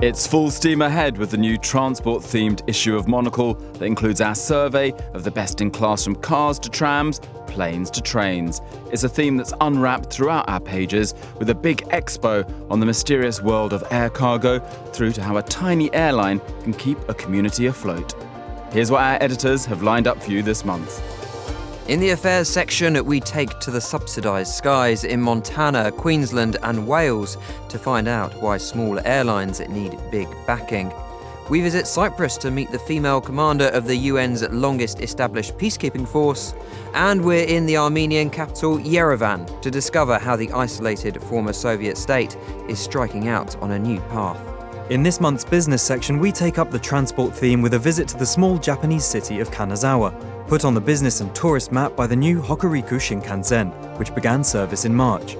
It's full steam ahead with the new transport themed issue of Monocle that includes our survey of the best in class from cars to trams, planes to trains. It's a theme that's unwrapped throughout our pages with a big expo on the mysterious world of air cargo through to how a tiny airline can keep a community afloat. Here's what our editors have lined up for you this month. In the affairs section, we take to the subsidised skies in Montana, Queensland, and Wales to find out why small airlines need big backing. We visit Cyprus to meet the female commander of the UN's longest established peacekeeping force. And we're in the Armenian capital, Yerevan, to discover how the isolated former Soviet state is striking out on a new path. In this month's business section, we take up the transport theme with a visit to the small Japanese city of Kanazawa, put on the business and tourist map by the new Hokuriku Shinkansen, which began service in March.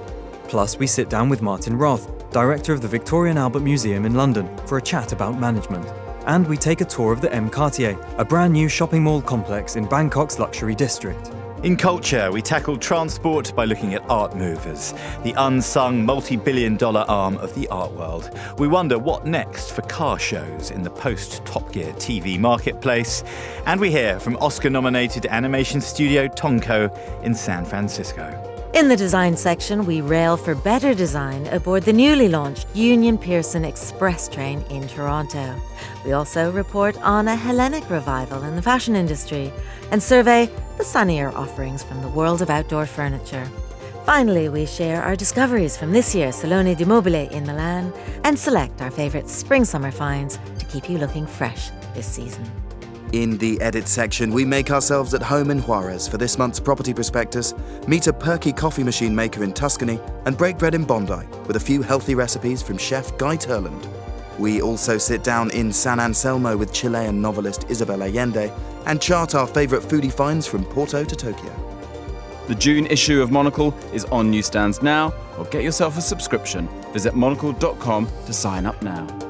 Plus, we sit down with Martin Roth, director of the Victoria and Albert Museum in London, for a chat about management. And we take a tour of the EmQuartier, a brand new shopping mall complex in Bangkok's luxury district. In culture, we tackle transport by looking at art movers, the unsung multi billion dollar arm of the art world. We wonder what next for car shows in the post Top Gear TV marketplace. And we hear from Oscar nominated animation studio Tonko in San Francisco. In the design section, we rail for better design aboard the newly launched Union Pearson Express train in Toronto. We also report on a Hellenic revival in the fashion industry and survey the sunnier offerings from the world of outdoor furniture. Finally, we share our discoveries from this year's Salone di Mobile in Milan and select our favourite spring summer finds to keep you looking fresh this season. In the edit section, we make ourselves at home in Juarez for this month's property prospectus, meet a perky coffee machine maker in Tuscany, and break bread in Bondi with a few healthy recipes from chef Guy Turland. We also sit down in San Anselmo with Chilean novelist Isabel Allende and chart our favourite foodie finds from Porto to Tokyo. The June issue of Monocle is on newsstands now, or get yourself a subscription. Visit monocle.com to sign up now.